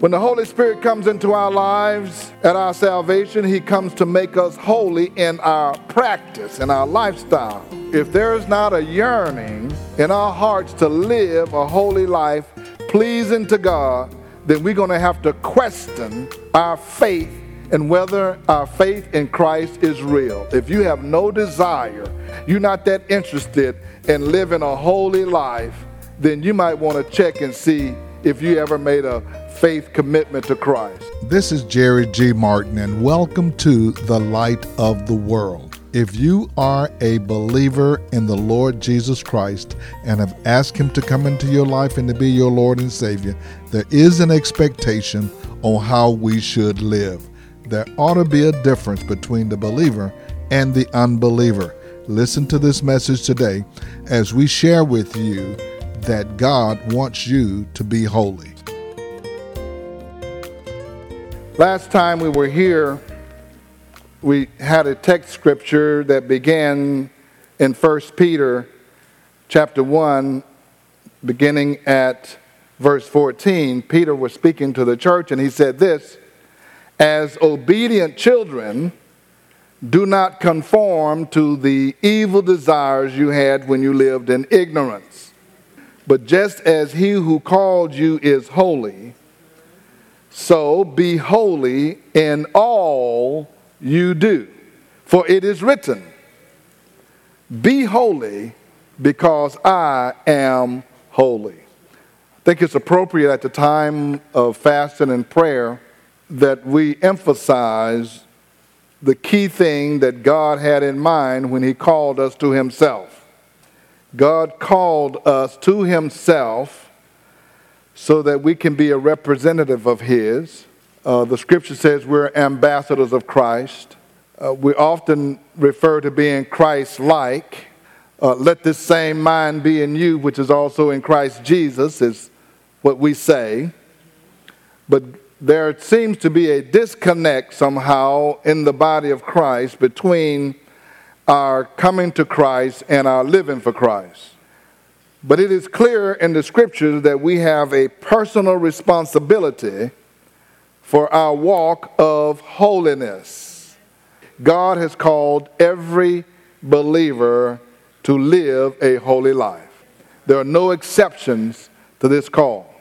When the Holy Spirit comes into our lives at our salvation, He comes to make us holy in our practice, in our lifestyle. If there is not a yearning in our hearts to live a holy life pleasing to God, then we're going to have to question our faith and whether our faith in Christ is real. If you have no desire, you're not that interested in living a holy life, then you might want to check and see if you ever made a faith commitment to Christ. This is Jerry G. Martin, and welcome to The Light of the World. If you are a believer in the Lord Jesus Christ and have asked Him to come into your life and to be your Lord and Savior, there is an expectation on how we should live. There ought to be a difference between the believer and the unbeliever. Listen to this message today as we share with you that God wants you to be holy. Last time we were here, we had a text scripture that began in 1 Peter chapter 1, beginning at verse 14. Peter was speaking to the church and he said this As obedient children, do not conform to the evil desires you had when you lived in ignorance. But just as he who called you is holy, so be holy in all you do. For it is written, Be holy because I am holy. I think it's appropriate at the time of fasting and prayer that we emphasize the key thing that God had in mind when He called us to Himself. God called us to Himself so that we can be a representative of His. Uh, the scripture says we're ambassadors of Christ. Uh, we often refer to being Christ like. Uh, let this same mind be in you, which is also in Christ Jesus, is what we say. But there seems to be a disconnect somehow in the body of Christ between our coming to Christ and our living for Christ. But it is clear in the scriptures that we have a personal responsibility for our walk of holiness. God has called every believer to live a holy life. There are no exceptions to this call.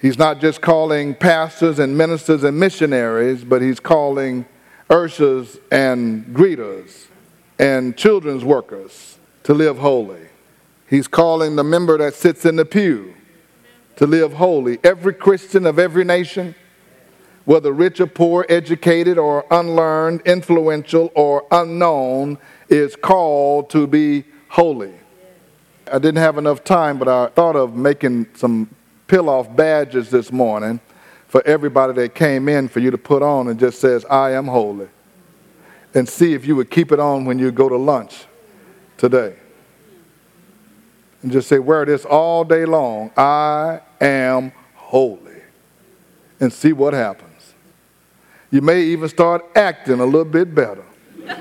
He's not just calling pastors and ministers and missionaries, but he's calling ushers and greeters and children's workers to live holy. He's calling the member that sits in the pew to live holy. Every Christian of every nation, whether rich or poor, educated or unlearned, influential or unknown, is called to be holy. I didn't have enough time, but I thought of making some peel off badges this morning for everybody that came in for you to put on and just says, I am holy. And see if you would keep it on when you go to lunch today and just say, wear this all day long. I am holy. And see what happens. You may even start acting a little bit better.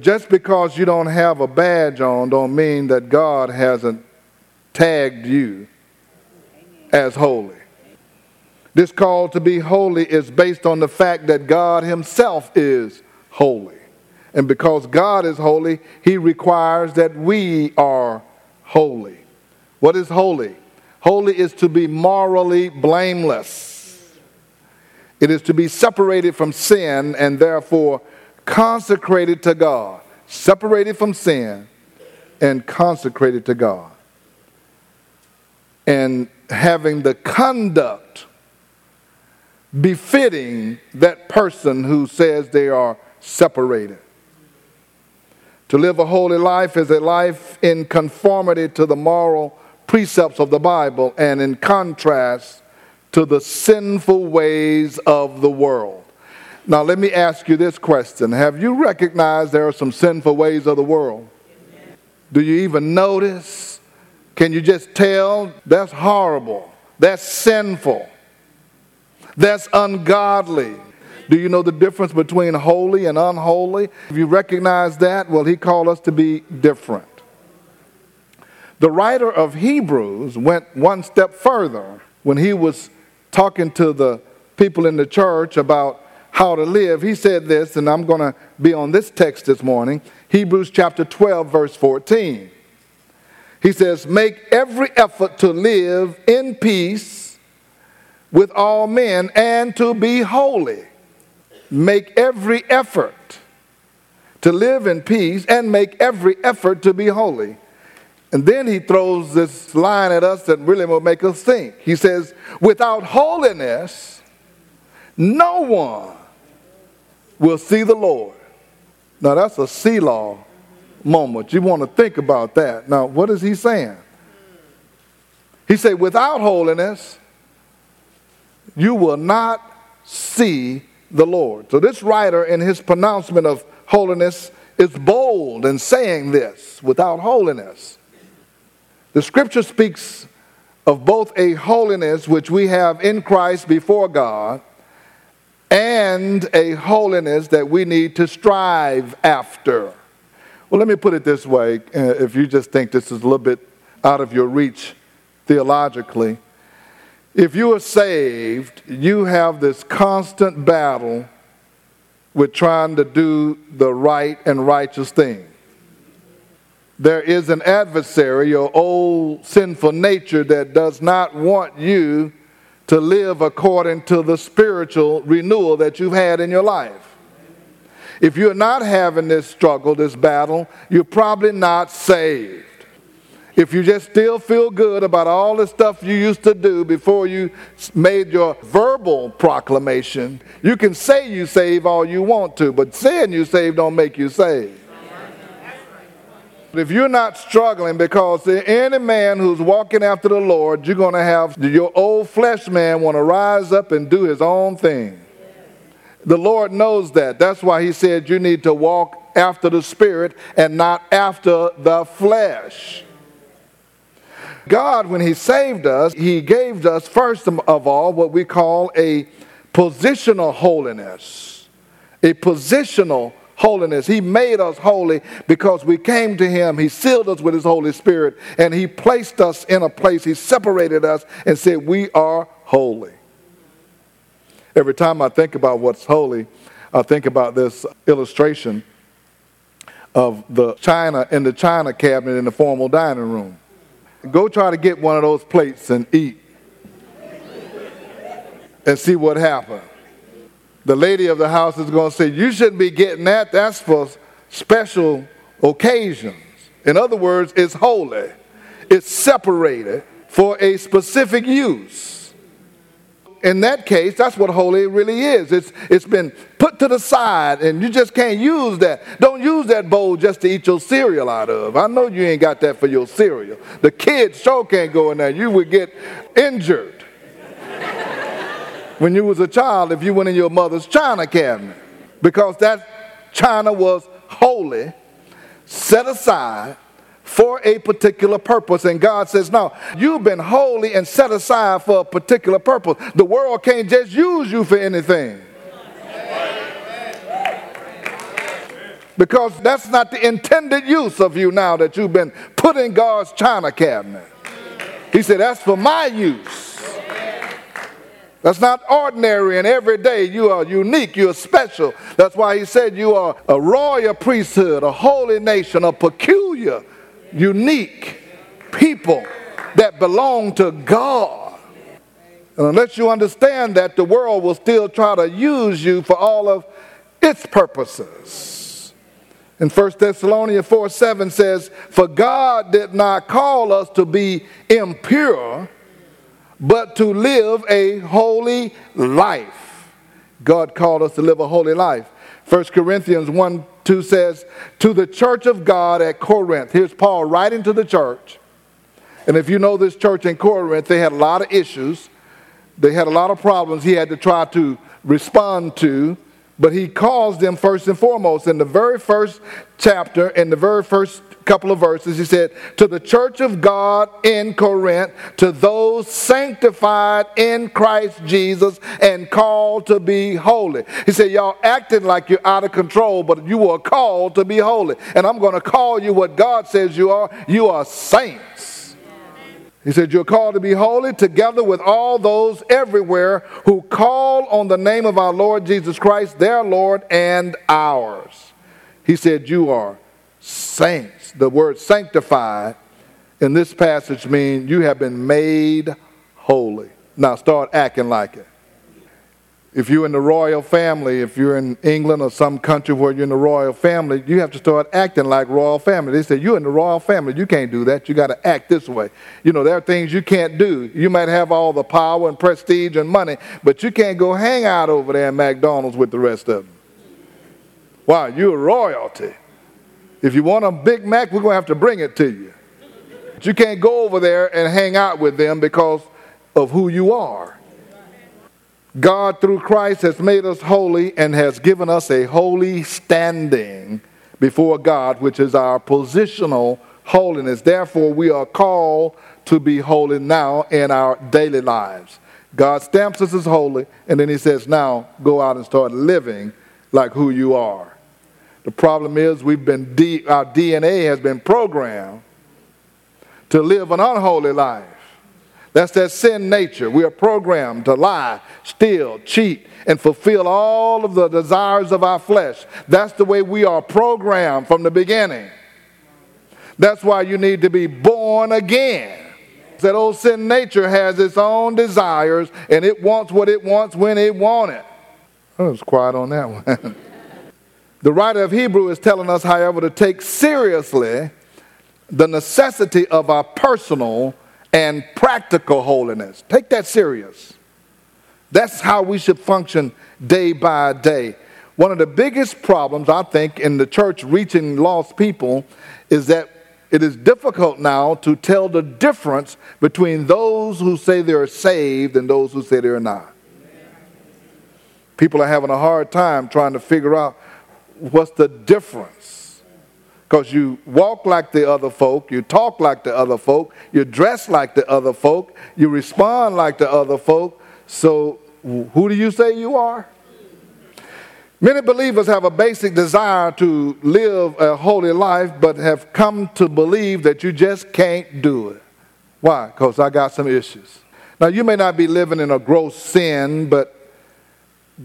just because you don't have a badge on don't mean that God hasn't tagged you as holy. This call to be holy is based on the fact that God himself is holy. And because God is holy, he requires that we are holy. What is holy? Holy is to be morally blameless. It is to be separated from sin and therefore consecrated to God. Separated from sin and consecrated to God. And having the conduct befitting that person who says they are separated. To live a holy life is a life in conformity to the moral precepts of the Bible and in contrast to the sinful ways of the world. Now, let me ask you this question Have you recognized there are some sinful ways of the world? Do you even notice? Can you just tell? That's horrible. That's sinful. That's ungodly. Do you know the difference between holy and unholy? If you recognize that, well, he called us to be different. The writer of Hebrews went one step further when he was talking to the people in the church about how to live, he said this, and I'm going to be on this text this morning Hebrews chapter 12, verse 14. He says, Make every effort to live in peace with all men and to be holy. Make every effort to live in peace and make every effort to be holy. And then he throws this line at us that really will make us think. He says, Without holiness, no one will see the Lord. Now that's a Selah moment. You want to think about that. Now, what is he saying? He said, without holiness, you will not see the Lord. So this writer in his pronouncement of holiness is bold in saying this without holiness. The scripture speaks of both a holiness which we have in Christ before God and a holiness that we need to strive after. Well, let me put it this way uh, if you just think this is a little bit out of your reach theologically. If you are saved, you have this constant battle with trying to do the right and righteous thing. There is an adversary, your old sinful nature, that does not want you to live according to the spiritual renewal that you've had in your life. If you're not having this struggle, this battle, you're probably not saved. If you just still feel good about all the stuff you used to do before you made your verbal proclamation, you can say you save all you want to, but saying you save don't make you saved. If you're not struggling, because any man who's walking after the Lord, you're going to have your old flesh man want to rise up and do his own thing. The Lord knows that. That's why He said you need to walk after the Spirit and not after the flesh. God, when He saved us, He gave us, first of all, what we call a positional holiness. A positional holiness. He made us holy because we came to Him. He sealed us with His Holy Spirit and He placed us in a place. He separated us and said, We are holy. Every time I think about what's holy, I think about this illustration of the china in the china cabinet in the formal dining room. Go try to get one of those plates and eat and see what happens the lady of the house is going to say, You shouldn't be getting that. That's for special occasions. In other words, it's holy, it's separated for a specific use. In that case, that's what holy really is. It's, it's been put to the side, and you just can't use that. Don't use that bowl just to eat your cereal out of. I know you ain't got that for your cereal. The kids sure can't go in there. You would get injured when you was a child if you went in your mother's china cabinet because that china was holy, set aside for a particular purpose. And God says, No, you've been holy and set aside for a particular purpose. The world can't just use you for anything. Because that's not the intended use of you now that you've been put in God's china cabinet. He said, That's for my use. That's not ordinary and everyday. You are unique. You're special. That's why he said you are a royal priesthood, a holy nation, a peculiar, unique people that belong to God. And unless you understand that, the world will still try to use you for all of its purposes. In 1 Thessalonians 4 7 says, For God did not call us to be impure but to live a holy life. God called us to live a holy life. 1 Corinthians 1 2 says, To the church of God at Corinth. Here's Paul writing to the church. And if you know this church in Corinth, they had a lot of issues. They had a lot of problems he had to try to respond to. But he calls them first and foremost. In the very first chapter, in the very first couple of verses, he said, To the church of God in Corinth, to those sanctified in Christ Jesus and called to be holy. He said, Y'all acting like you're out of control, but you were called to be holy. And I'm going to call you what God says you are. You are saints. He said, You're called to be holy together with all those everywhere who call on the name of our Lord Jesus Christ, their Lord and ours. He said, You are saints. The word sanctified in this passage means you have been made holy. Now start acting like it. If you're in the royal family, if you're in England or some country where you're in the royal family, you have to start acting like royal family. They say, You're in the royal family. You can't do that. You got to act this way. You know, there are things you can't do. You might have all the power and prestige and money, but you can't go hang out over there in McDonald's with the rest of them. Why? You're royalty. If you want a Big Mac, we're going to have to bring it to you. But you can't go over there and hang out with them because of who you are. God, through Christ, has made us holy and has given us a holy standing before God, which is our positional holiness. Therefore, we are called to be holy now in our daily lives. God stamps us as holy, and then He says, Now go out and start living like who you are. The problem is, we've been D, our DNA has been programmed to live an unholy life. That's that sin nature. We are programmed to lie, steal, cheat, and fulfill all of the desires of our flesh. That's the way we are programmed from the beginning. That's why you need to be born again. That old sin nature has its own desires and it wants what it wants when it wants it. I was quiet on that one. the writer of Hebrew is telling us, however, to take seriously the necessity of our personal and practical holiness. Take that serious. That's how we should function day by day. One of the biggest problems, I think, in the church reaching lost people is that it is difficult now to tell the difference between those who say they're saved and those who say they're not. People are having a hard time trying to figure out what's the difference because you walk like the other folk, you talk like the other folk, you dress like the other folk, you respond like the other folk. So, who do you say you are? Many believers have a basic desire to live a holy life, but have come to believe that you just can't do it. Why? Because I got some issues. Now, you may not be living in a gross sin, but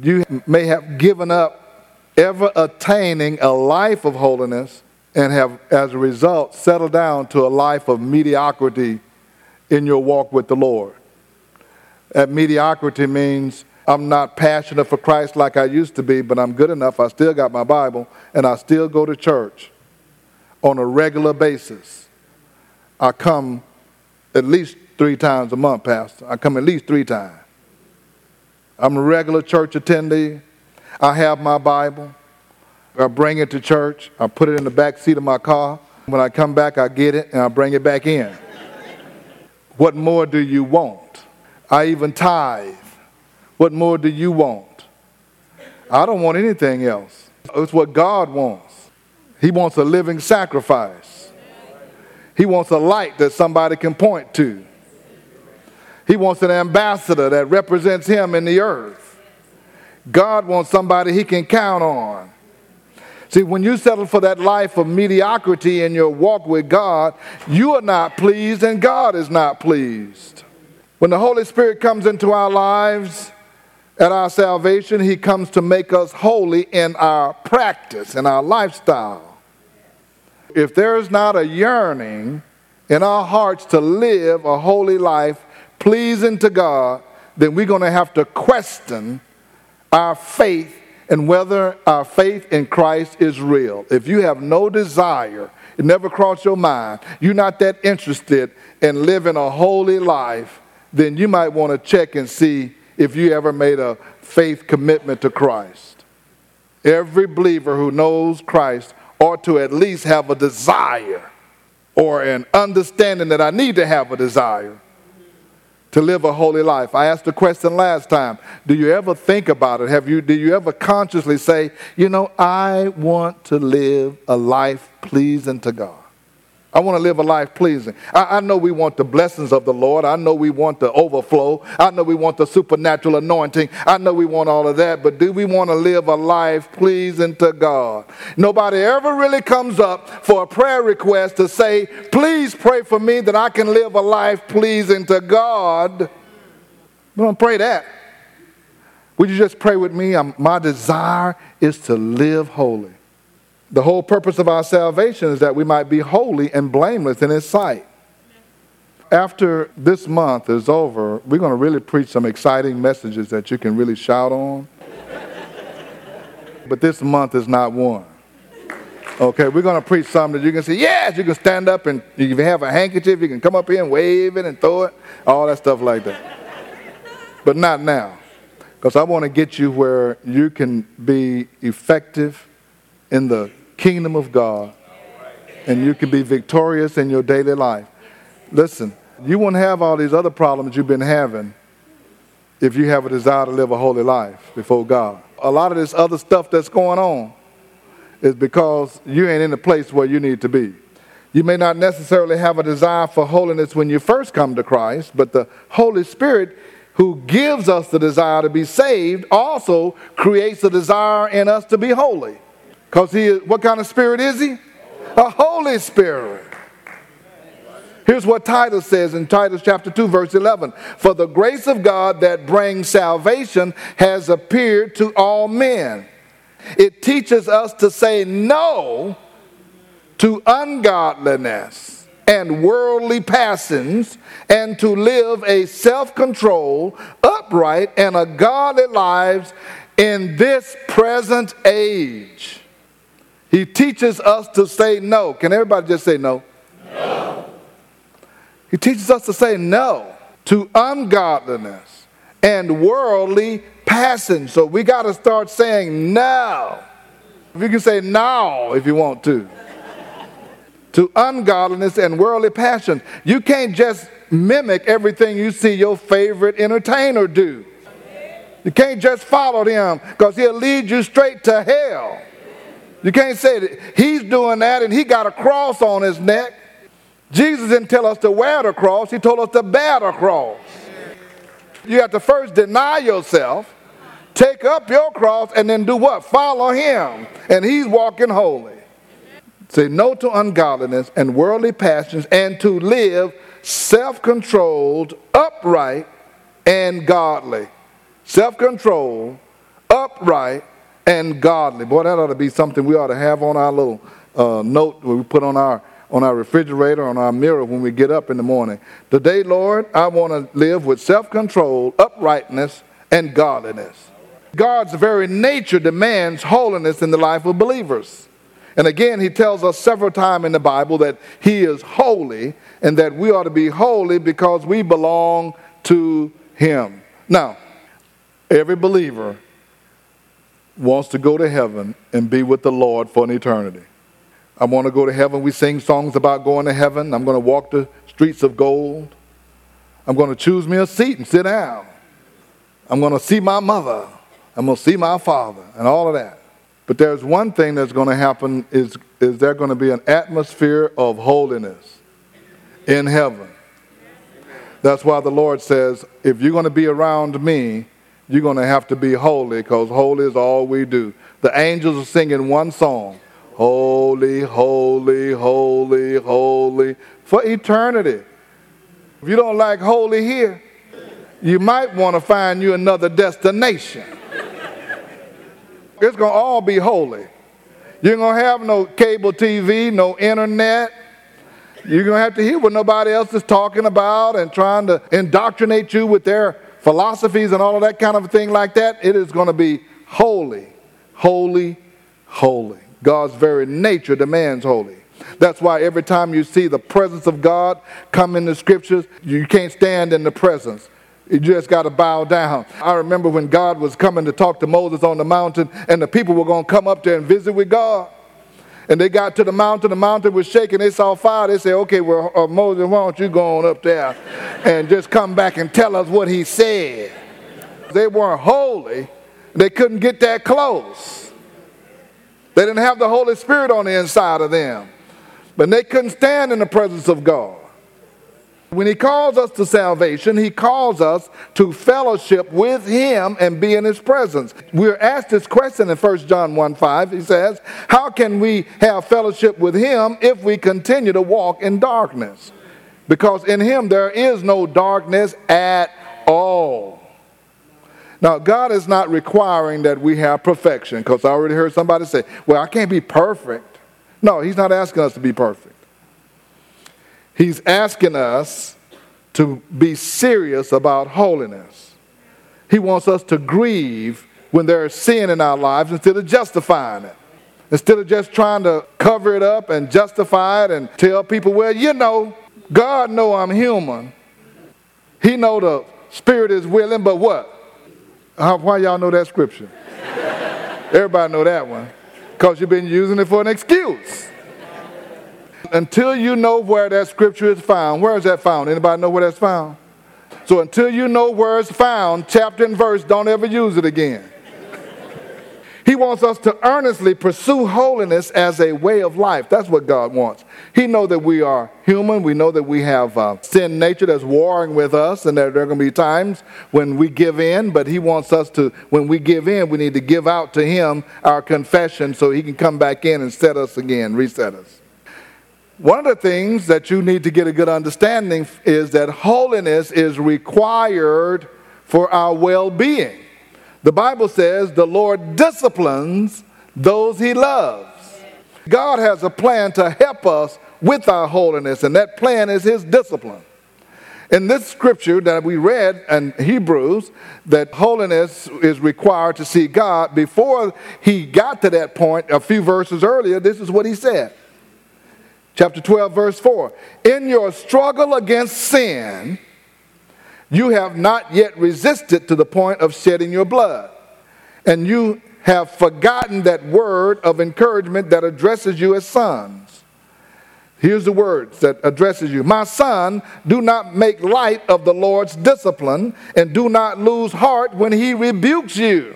you may have given up ever attaining a life of holiness and have, as a result, settled down to a life of mediocrity in your walk with the Lord. That mediocrity means I'm not passionate for Christ like I used to be, but I'm good enough. I still got my Bible, and I still go to church on a regular basis. I come at least three times a month, Pastor. I come at least three times. I'm a regular church attendee. I have my Bible. I bring it to church. I put it in the back seat of my car. When I come back, I get it and I bring it back in. what more do you want? I even tithe. What more do you want? I don't want anything else. It's what God wants. He wants a living sacrifice. He wants a light that somebody can point to. He wants an ambassador that represents Him in the earth. God wants somebody He can count on. See, when you settle for that life of mediocrity in your walk with God, you are not pleased and God is not pleased. When the Holy Spirit comes into our lives at our salvation, He comes to make us holy in our practice, in our lifestyle. If there is not a yearning in our hearts to live a holy life pleasing to God, then we're going to have to question our faith and whether our faith in Christ is real. If you have no desire, it never crossed your mind, you're not that interested in living a holy life, then you might want to check and see if you ever made a faith commitment to Christ. Every believer who knows Christ ought to at least have a desire or an understanding that I need to have a desire to live a holy life. I asked the question last time. Do you ever think about it? Have you do you ever consciously say, you know, I want to live a life pleasing to God? I want to live a life pleasing. I, I, know we want the blessings of the Lord. I know we want the overflow. I know we want the supernatural anointing. I know we want all of that. But do we want to live a life pleasing to God? Nobody ever really comes up for a prayer request to say, please pray for me that I can live a life pleasing to God. We don't pray that. Would you just pray with me? I'm, my desire is to live holy. The whole purpose of our salvation is that we might be holy and blameless in His sight. After this month is over, we're going to really preach some exciting messages that you can really shout on. but this month is not one. Okay, we're going to preach something that you can say, yes, you can stand up and if you have a handkerchief, you can come up here and wave it and throw it, all that stuff like that. but not now. Because I want to get you where you can be effective in the kingdom of God and you can be victorious in your daily life. Listen, you won't have all these other problems you've been having if you have a desire to live a holy life before God. A lot of this other stuff that's going on is because you ain't in the place where you need to be. You may not necessarily have a desire for holiness when you first come to Christ, but the Holy Spirit, who gives us the desire to be saved, also creates a desire in us to be holy. Because he is, what kind of spirit is he? A Holy Spirit. Here's what Titus says in Titus chapter 2, verse 11 For the grace of God that brings salvation has appeared to all men. It teaches us to say no to ungodliness and worldly passions and to live a self controlled, upright, and a godly lives in this present age he teaches us to say no. Can everybody just say no? No. He teaches us to say no to ungodliness and worldly passion. So we got to start saying no. You can say no if you want to. to ungodliness and worldly passions. You can't just mimic everything you see your favorite entertainer do. You can't just follow them because he'll lead you straight to hell. You can't say that he's doing that and he got a cross on his neck. Jesus didn't tell us to wear the cross, he told us to bear the cross. You have to first deny yourself, take up your cross, and then do what? Follow him. And he's walking holy. Say no to ungodliness and worldly passions, and to live self controlled, upright, and godly. Self controlled, upright, and godly. Boy, that ought to be something we ought to have on our little uh, note we put on our on our refrigerator, on our mirror when we get up in the morning. Today, Lord, I want to live with self-control, uprightness, and godliness. God's very nature demands holiness in the life of believers. And again, he tells us several times in the Bible that he is holy and that we ought to be holy because we belong to him. Now, every believer wants to go to heaven and be with the Lord for an eternity. I want to go to heaven. We sing songs about going to heaven. I'm going to walk the streets of gold. I'm going to choose me a seat and sit down. I'm going to see my mother. I'm going to see my father and all of that. But there's one thing that's going to happen is, is there going to be an atmosphere of holiness in heaven. That's why the Lord says, if you're going to be around me, you're going to have to be holy because holy is all we do. The angels are singing one song Holy, holy, holy, holy for eternity. If you don't like holy here, you might want to find you another destination. It's going to all be holy. You're going to have no cable TV, no internet. You're going to have to hear what nobody else is talking about and trying to indoctrinate you with their philosophies and all of that kind of thing like that, it is going to be holy, holy, holy. God's very nature demands holy. That's why every time you see the presence of God come in the scriptures, you can't stand in the presence. You just got to bow down. I remember when God was coming to talk to Moses on the mountain, and the people were going to come up there and visit with God. And they got to the mountain, the mountain was shaking, they saw fire. They said, Okay, well, uh, Moses, why don't you go on up there and just come back and tell us what he said? They weren't holy, they couldn't get that close. They didn't have the Holy Spirit on the inside of them. but they couldn't stand in the presence of God. When he calls us to salvation, he calls us to fellowship with him and be in his presence. We're asked this question in 1 John 1 5. He says, How can we have fellowship with him if we continue to walk in darkness? Because in him there is no darkness at all. Now, God is not requiring that we have perfection, because I already heard somebody say, Well, I can't be perfect. No, he's not asking us to be perfect. He's asking us to be serious about holiness. He wants us to grieve when there is sin in our lives instead of justifying it. Instead of just trying to cover it up and justify it and tell people, well, you know, God know I'm human. He know the spirit is willing, but what? How, why y'all know that scripture? Everybody know that one. Because you've been using it for an excuse until you know where that scripture is found, where is that found? Anybody know where that's found? So until you know where it's found, chapter and verse, don't ever use it again. He wants us to earnestly pursue holiness as a way of life. That's what God wants. He knows that we are human. We know that we have uh, sin nature that's warring with us, and that there are going to be times when we give in. But He wants us to, when we give in, we need to give out to Him our confession so He can come back in and set us again, reset us. One of the things that you need to get a good understanding is that holiness is required for our well being. The Bible says the Lord disciplines those he loves. God has a plan to help us with our holiness, and that plan is his discipline. In this scripture that we read in Hebrews, that holiness is required to see God, before he got to that point a few verses earlier, this is what he said. Chapter 12, verse 4. In your struggle against sin, you have not yet resisted to the point of shedding your blood. And you have forgotten that word of encouragement that addresses you as sons. Here's the words that addresses you. My son, do not make light of the Lord's discipline and do not lose heart when he rebukes you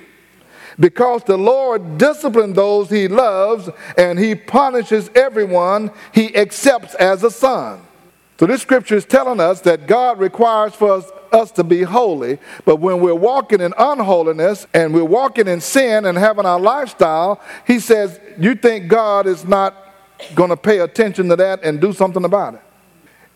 because the Lord disciplines those he loves and he punishes everyone he accepts as a son. So this scripture is telling us that God requires for us, us to be holy, but when we're walking in unholiness and we're walking in sin and having our lifestyle, he says, You think God is not going to pay attention to that and do something about it?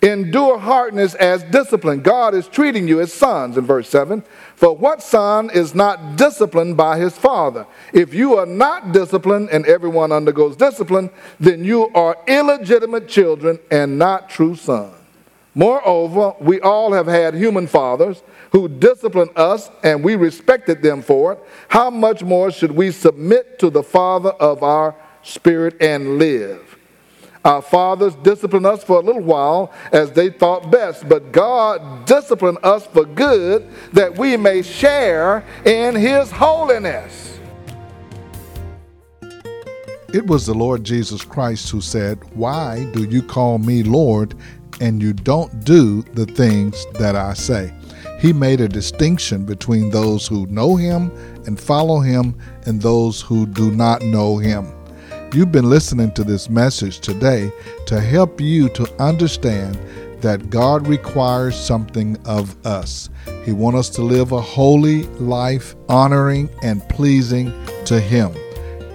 Endure hardness as discipline. God is treating you as sons in verse 7. For what son is not disciplined by his father? If you are not disciplined and everyone undergoes discipline, then you are illegitimate children and not true sons. Moreover, we all have had human fathers who disciplined us and we respected them for it. How much more should we submit to the Father of our spirit and live? Our fathers disciplined us for a little while as they thought best, but God disciplined us for good that we may share in His holiness. It was the Lord Jesus Christ who said, Why do you call me Lord and you don't do the things that I say? He made a distinction between those who know Him and follow Him and those who do not know Him. You've been listening to this message today to help you to understand that God requires something of us. He wants us to live a holy life, honoring and pleasing to Him.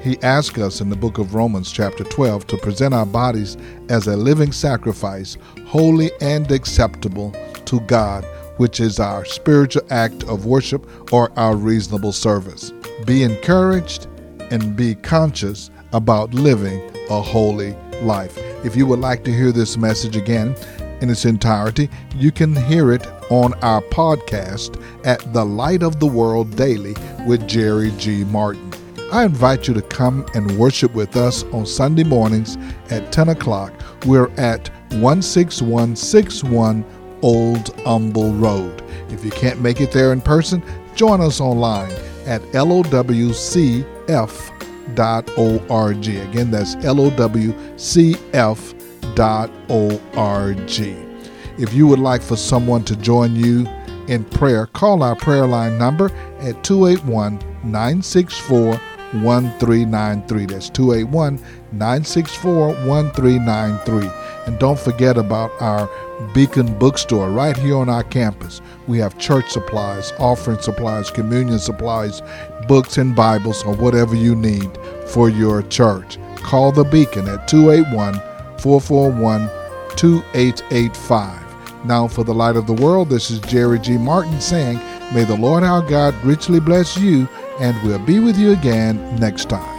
He asks us in the book of Romans, chapter 12, to present our bodies as a living sacrifice, holy and acceptable to God, which is our spiritual act of worship or our reasonable service. Be encouraged and be conscious about living a holy life. If you would like to hear this message again in its entirety, you can hear it on our podcast at The Light of the World Daily with Jerry G. Martin. I invite you to come and worship with us on Sunday mornings at 10 o'clock. We're at 16161 Old Humble Road. If you can't make it there in person, join us online at LOWCF lowcf.org. Again, that's lowcf.org. If you would like for someone to join you in prayer, call our prayer line number at 281 964 1393. That's 281 964 1393. And don't forget about our Beacon Bookstore right here on our campus. We have church supplies, offering supplies, communion supplies, books and Bibles, or whatever you need for your church. Call the Beacon at 281 441 2885. Now, for the light of the world, this is Jerry G. Martin saying, May the Lord our God richly bless you, and we'll be with you again next time.